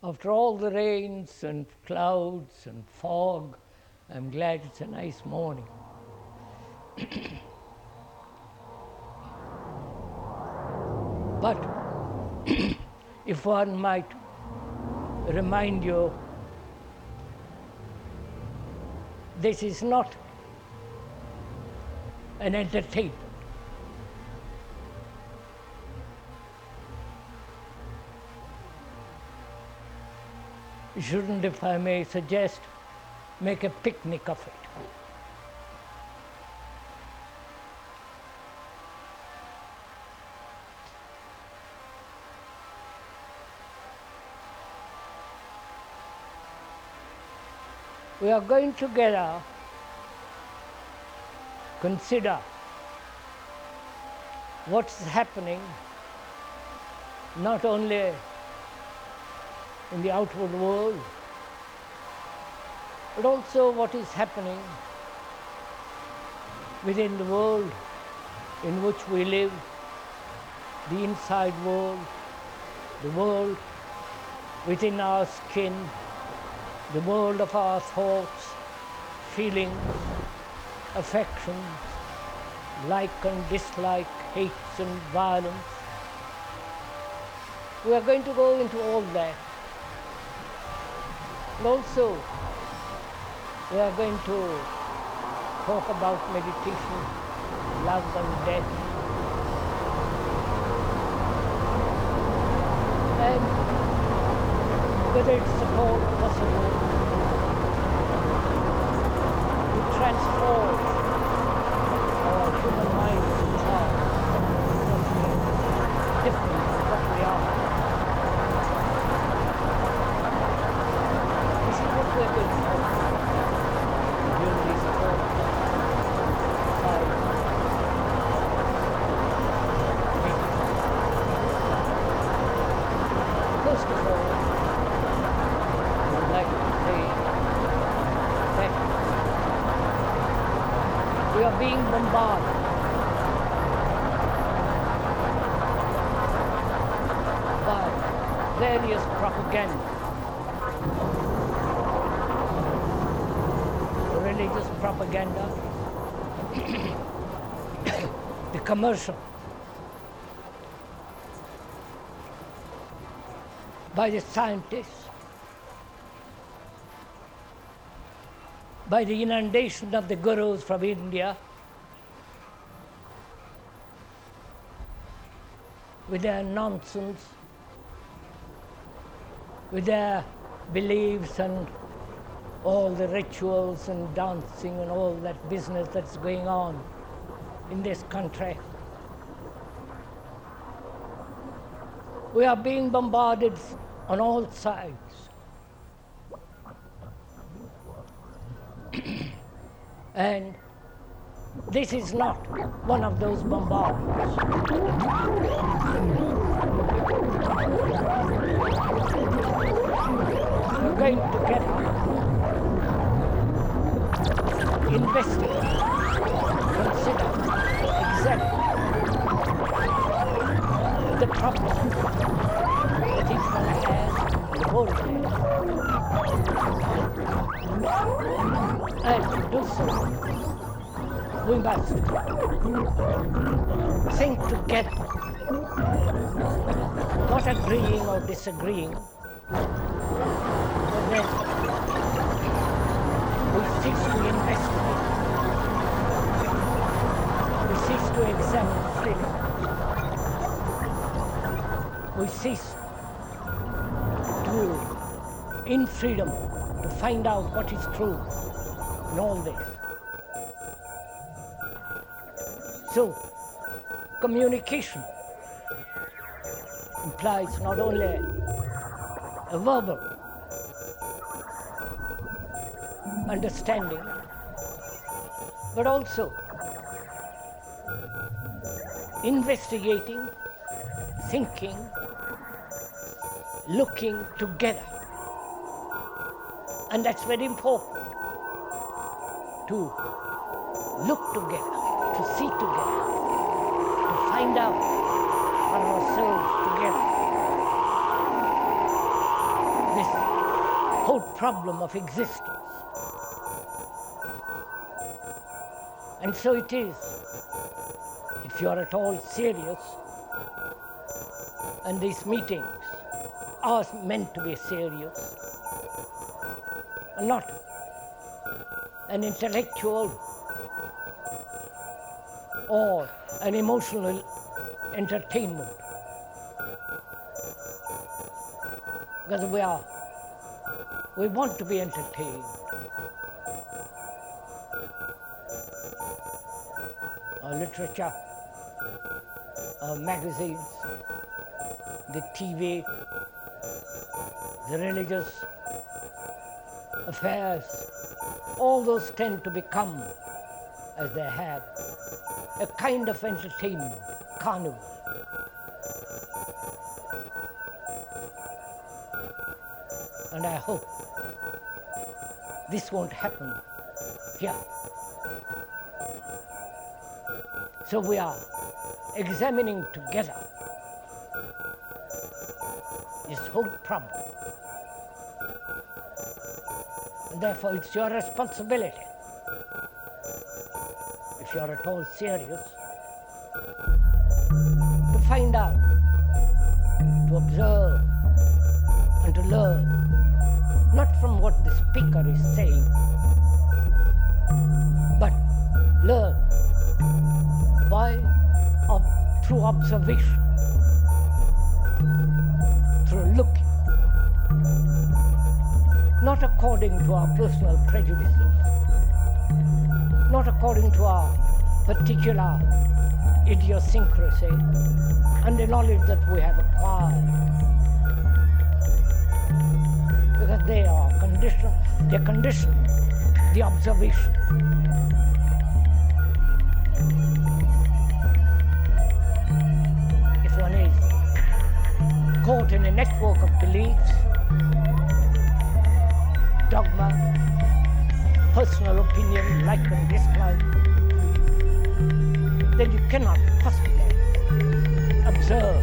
After all the rains and clouds and fog, I'm glad it's a nice morning. but if one might remind you, this is not an entertainment. Shouldn't, if I may suggest, make a picnic of it. We are going together consider what's happening not only in the outward world, but also what is happening within the world in which we live, the inside world, the world within our skin, the world of our thoughts, feelings, affections, like and dislike, hates and violence. We are going to go into all that. Also, we are going to talk about meditation, love and death. And whether it's at all possible to transform being bombarded. By various propaganda. religious propaganda, the commercial, by the scientists, by the inundation of the gurus from India with their nonsense, with their beliefs and all the rituals and dancing and all that business that's going on in this country. We are being bombarded on all sides. and this is not one of those bombardments. We're going to get investigate, consider, examine. The problems that each one has, world has. And do so, we must think together, not agreeing or disagreeing, but then we cease to investigate. We cease to examine freely. We cease to, in freedom, to find out what is true in all this. So, communication implies not only a verbal understanding, but also investigating, thinking, looking together. And that's very important to look together, see together, to find out for ourselves together. This whole problem of existence. And so it is. If you are at all serious, and these meetings are meant to be serious, and not an intellectual or an emotional entertainment. Because we are, we want to be entertained. Our literature, our magazines, the TV, the religious affairs, all those tend to become, as they have, a kind of entertainment, carnival. And I hope this won't happen here. So we are examining together this whole problem. And therefore, it's your responsibility, if you are at all serious, to find out, to observe, and to learn, not from what the speaker is saying, but learn by ob- through observation, through looking, not according to our personal prejudices, not according to our particular idiosyncrasy and the knowledge that we have acquired. Because they are condition, they condition the observation. If one is caught in a network of beliefs, dogma, personal opinion, like and dislike, then you cannot possibly observe.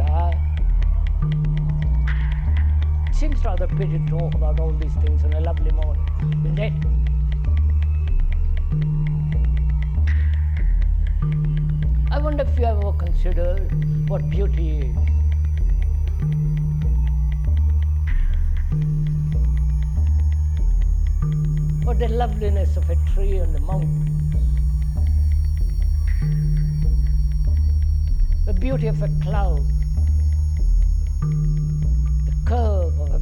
And I, seems rather pity to talk about all these things on a lovely morning, isn't it? I wonder if you ever considered what beauty is. Or the loveliness of a tree on the mountain. The beauty of a cloud,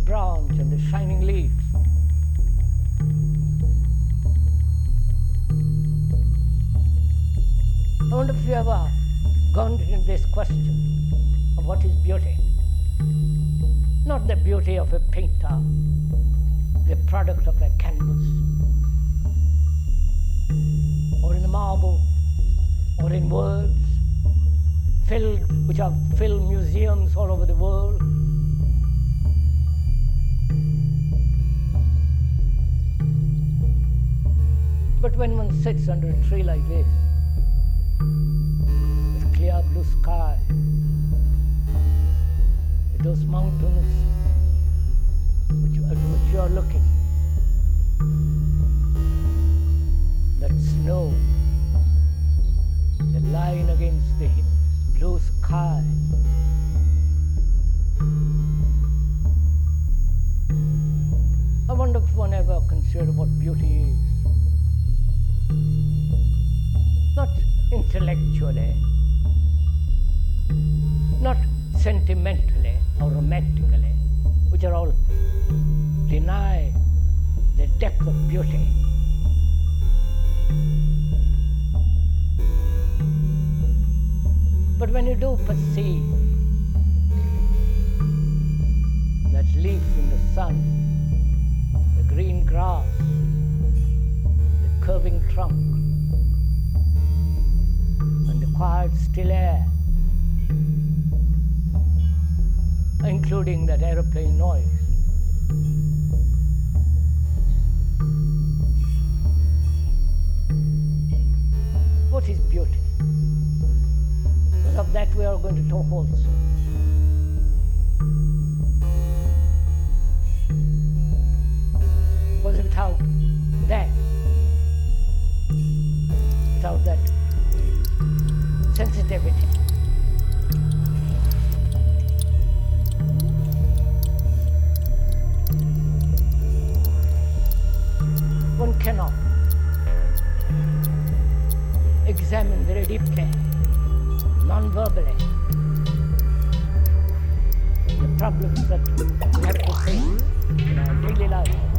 branch and the shining leaves. I wonder if you ever gone into this question of what is beauty. Not the beauty of a painter, the product of a canvas, or in marble, or in words, filled, which have filled museums all over the world. But when one sits under a tree like this, with clear blue sky, with those mountains which, at which you are looking, that snow, the line against the blue sky. I wonder if one ever considered what beauty is. Not intellectually, not sentimentally or romantically, which are all deny the depth of beauty. But when you do perceive that leaf in the sun, the green grass, the curving trunk, quiet still air, including that aeroplane noise. What is beauty? Because of that we are going to talk also. Because without that, without that sensitivity, one cannot examine very deeply, non-verbally, the problems that we have to face in our daily life.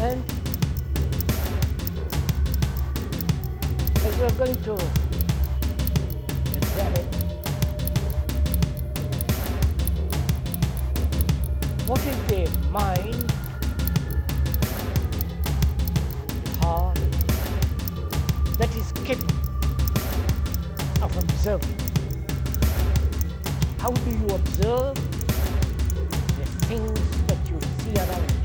And as we are going to examine what is the mind, the heart, that is capable of observing. How do you observe the things that you see around you?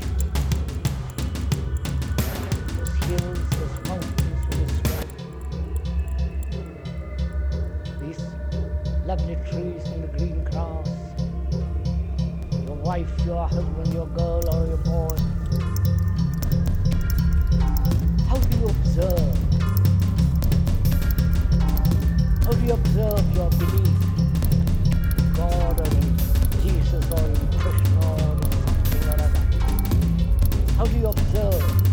Lovely trees and the green grass, your wife, your husband, your girl, or your boy. How do you observe? How do you observe your belief in God or in Jesus or in Krishna or in something or other? How do you observe?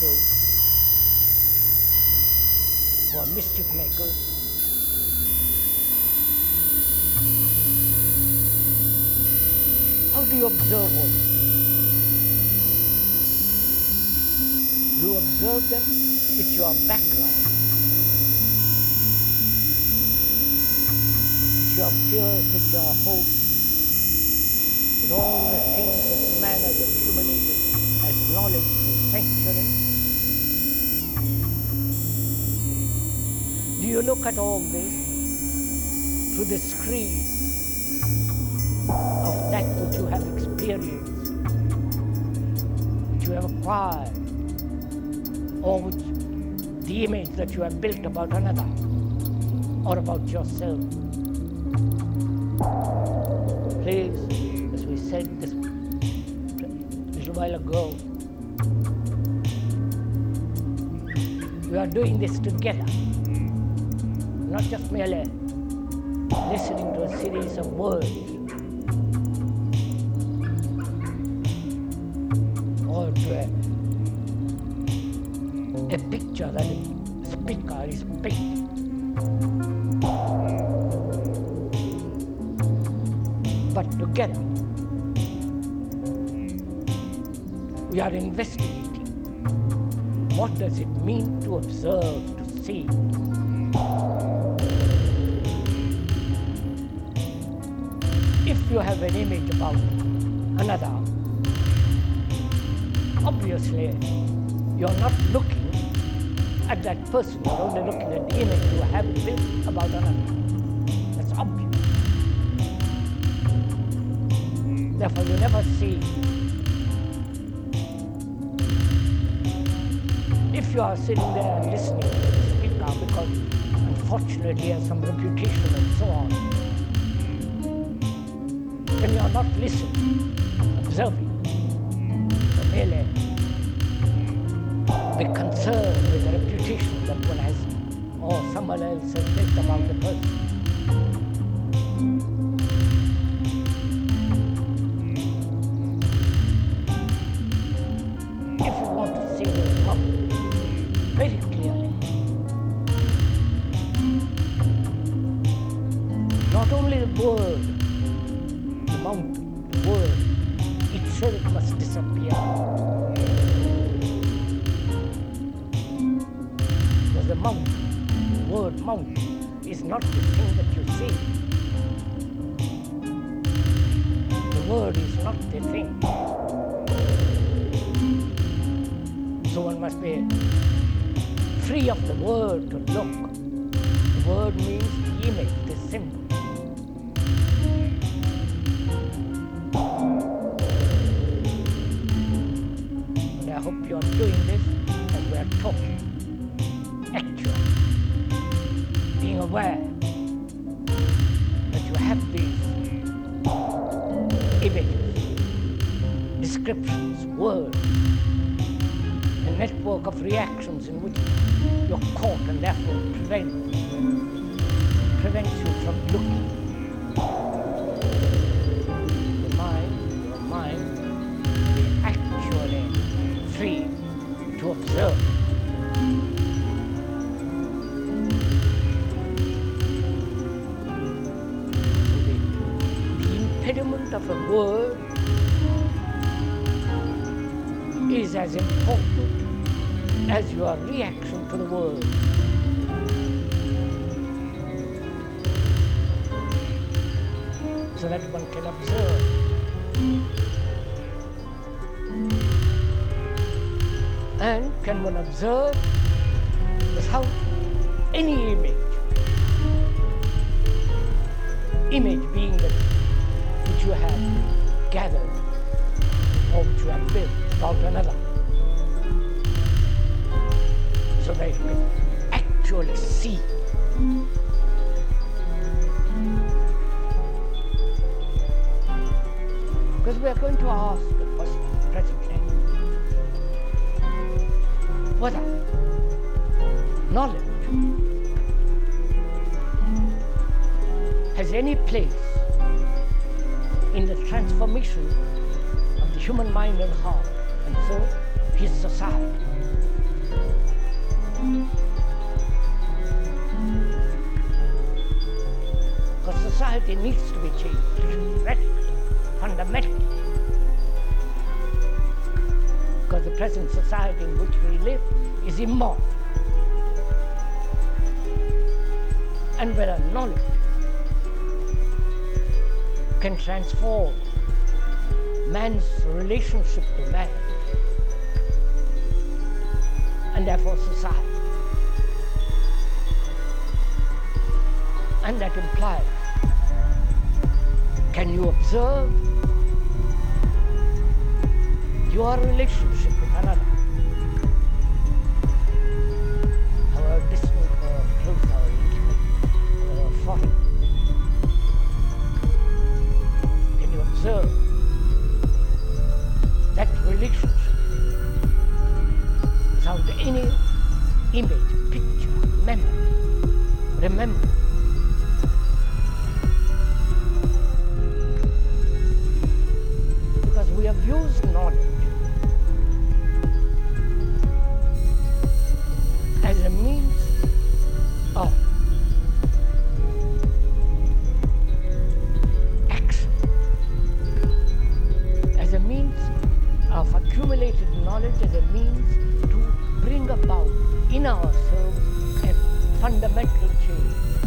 Gurus, who are mischief makers. How do you observe all this? You observe them with your background, with your fears, with your hopes, with all the things that man has accumulated as knowledge centuries? Do you look at all this through the screen of that which you have experienced, which you have acquired, or which, the image that you have built about another or about yourself? Please, as we said this little while ago, are doing this together, not just merely listening to a series of words or to a, a picture that the speaker is painting. But together, we are investigating what does it mean to observe, to see. If you have an image about another, obviously you're not looking at that person, you're only looking at the image you have built about another. That's obvious. Therefore, you never see. You are sitting there and listening to the now because unfortunately he has some reputation and so on, then you are not listening, observing, but merely be concerned with the reputation that one has or someone else has built about the person. Aware that you have these images, descriptions, words, a network of reactions in which you're caught and therefore prevent, prevents you from looking. As important as your reaction to the world. So that one can observe. And can one observe without any image? image being that which you have gathered or which you have built about another. So you can actually see. Because we are going to ask the question presently whether knowledge has any place in the transformation of the human mind and heart, and so his society. Society needs to be changed radically, fundamentally. Because the present society in which we live is immoral. And whether knowledge can transform man's relationship to man and therefore society. And that implies can you observe your relationship with another? However distant or uh, close or intimate uh, or foreign. Can you observe that relationship without any image, picture, memory, remember? In ourselves a fundamental change.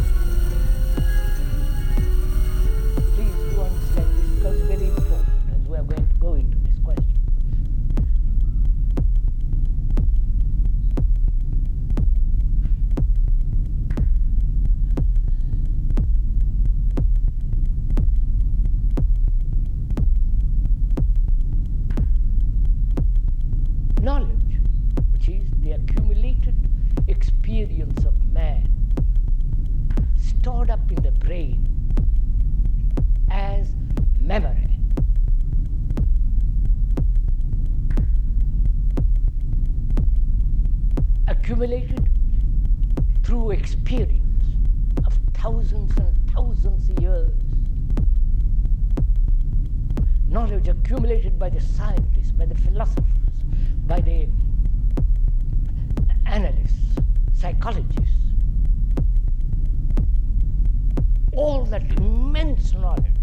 All that immense knowledge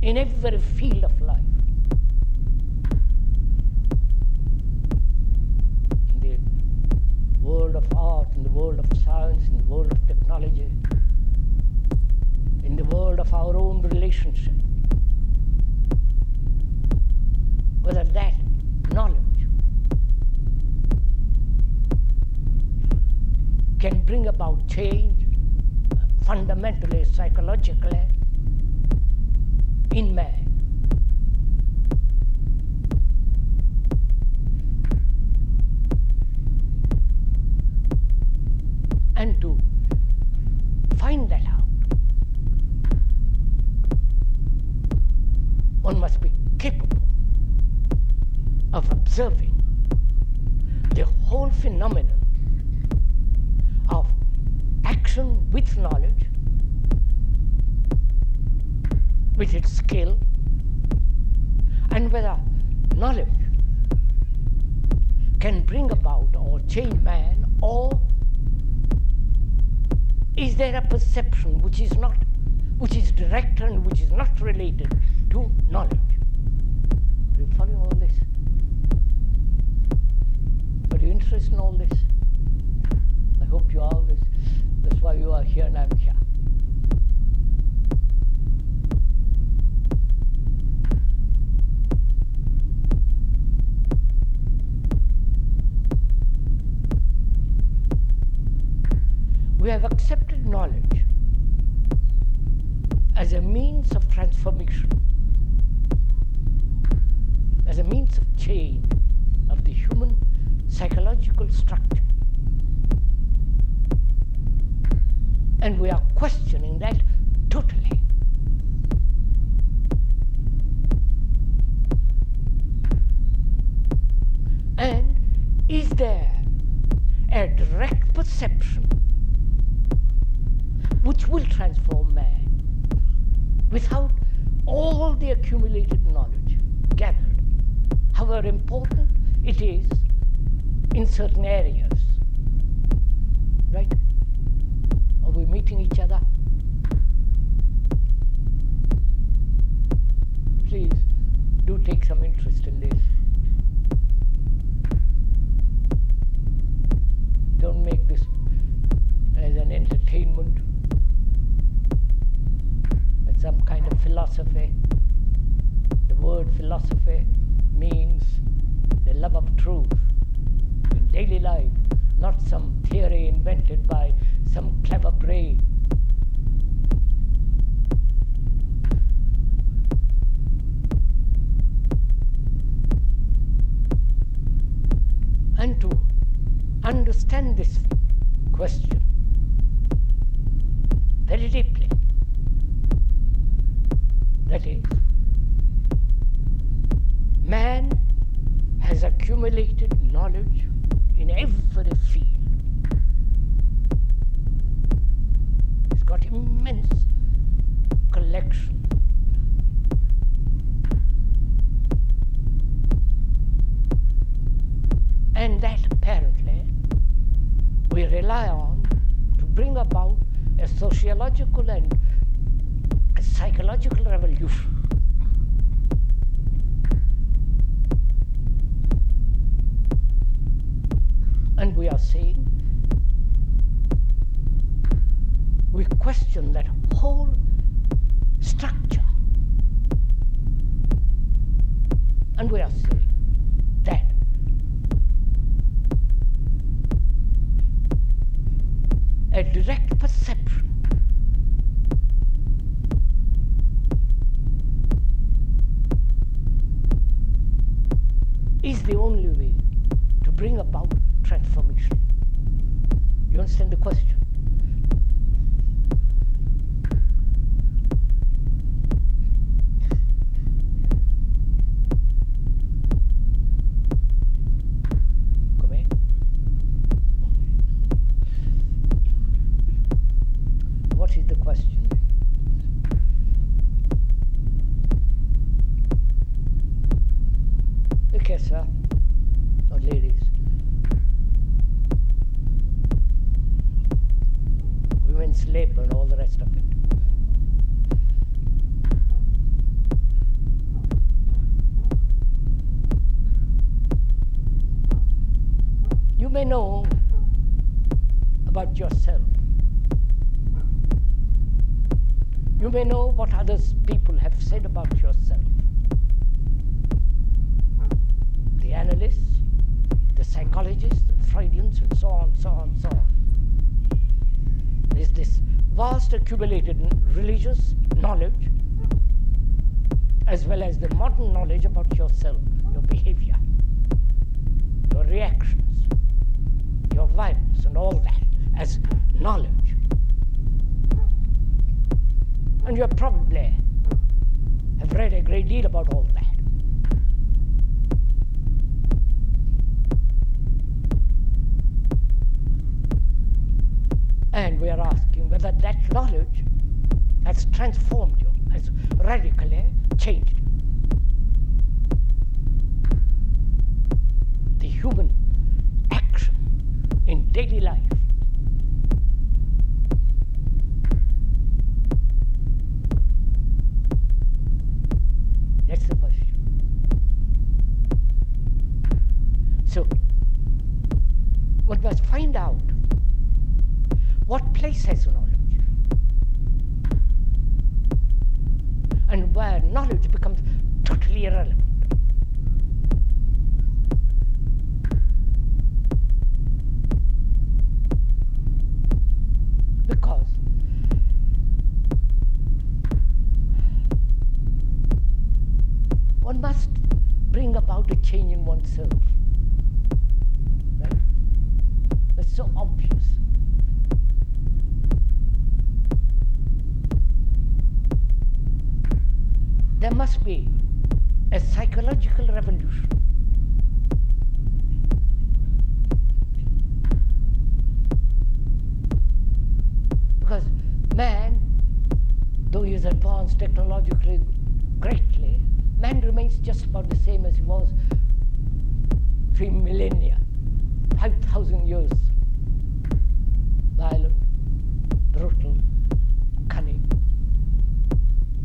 in every field of life. In the world of art, in the world of science, in the world of technology in the world of our own relationship. Whether that knowledge can bring about change fundamentally, psychologically in man. And to find that out one must be capable of observing the whole phenomenon of action with knowledge, with its skill, and whether knowledge can bring about or change man, or is there a perception which is not, which is direct and which is not related to knowledge? Are you following all this? Are you interested in all this? I hope you are. That's why you are here and I'm here. we have accepted knowledge as a means of transformation, as a means of change of the human psychological structure. And we are questioning that totally. And is there a direct perception which will transform man without all the accumulated knowledge gathered, however important it is in certain areas. Right? Meeting each other? Please do take some interest in this. Don't make this as an entertainment but some kind of philosophy. The word philosophy means the love of truth in daily life, not some theory invented by some clever brain. And to understand this question very deeply, that is, man has accumulated knowledge in every field. Immense collection. And that apparently we rely on to bring about a sociological and a psychological revolution. And we are saying we question that whole structure. And we are saying that direct perception is the only way to bring about transformation. You understand the question? Come What is the question? Okay, sir. Or ladies. Women's labor and all the rest of it. You may know about yourself. You may know what other people have said about yourself. The analysts, the psychologists, the Freudians, and so on, so on, so on. There's this vast accumulated religious knowledge as well as the modern knowledge about yourself, your behavior, your reactions, your vibes, and all that as knowledge. And you probably have read a great deal about all that. And we are asking whether that knowledge has transformed you, has radically changed you. The human action in daily life That's the question. So, one must find out what place has knowledge and where knowledge becomes totally irrelevant. Because one must bring about a change in oneself. Right? That's so obvious. There must be a psychological revolution. Because man, though he has advanced technologically greatly, man remains just about the same as he was three millennia, 5,000 years. Violent, brutal, cunning,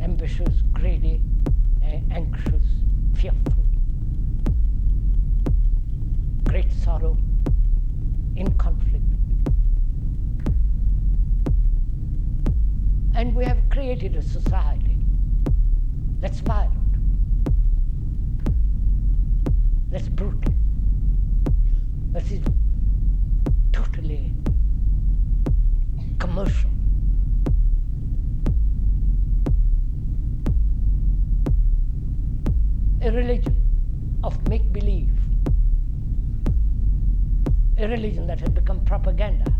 ambitious, greedy, a- anxious, fearful, great sorrow, in conflict. And we have created a society that's violent, that's brutal, that is totally commercial. A religion of make believe, a religion that has become propaganda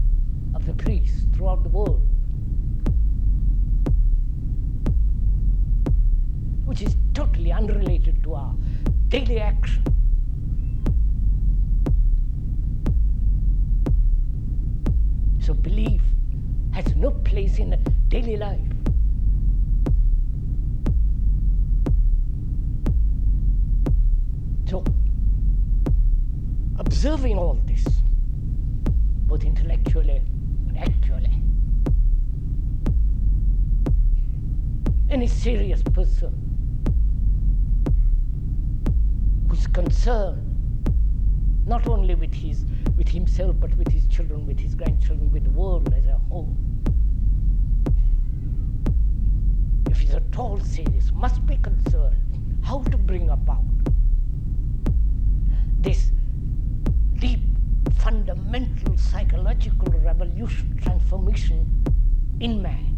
of the priests throughout the world. which is totally unrelated to our daily action. So belief has no place in daily life. So observing all this, both intellectually and actually, any serious person who's concerned not only with his with himself but with his children with his grandchildren with the world as a whole. If he's at all serious must be concerned how to bring about this deep fundamental psychological revolution transformation in man